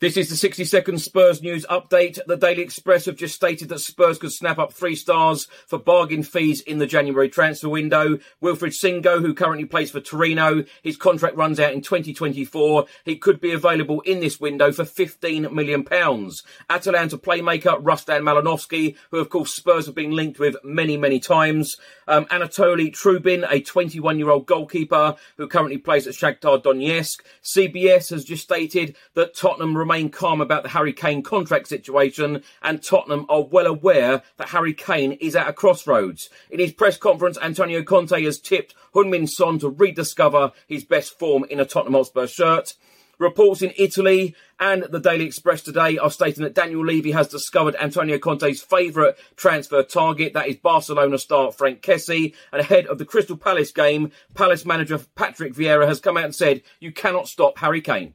This is the 60 second Spurs news update. The Daily Express have just stated that Spurs could snap up three stars for bargain fees in the January transfer window. Wilfried Singo, who currently plays for Torino, his contract runs out in 2024. He could be available in this window for 15 million pounds. Atalanta playmaker Ruslan Malinovskyi, who of course Spurs have been linked with many, many times. Um, Anatoliy Trubin, a 21 year old goalkeeper who currently plays at Shakhtar Donetsk. CBS has just stated that Tottenham remain calm about the Harry Kane contract situation, and Tottenham are well aware that Harry Kane is at a crossroads. In his press conference, Antonio Conte has tipped Heung-min Son to rediscover his best form in a Tottenham Hotspur shirt. Reports in Italy and the Daily Express today are stating that Daniel Levy has discovered Antonio Conte's favourite transfer target. That is Barcelona star Franck Kessié. And ahead of the Crystal Palace game, Palace manager Patrick Vieira has come out and said, You cannot stop Harry Kane.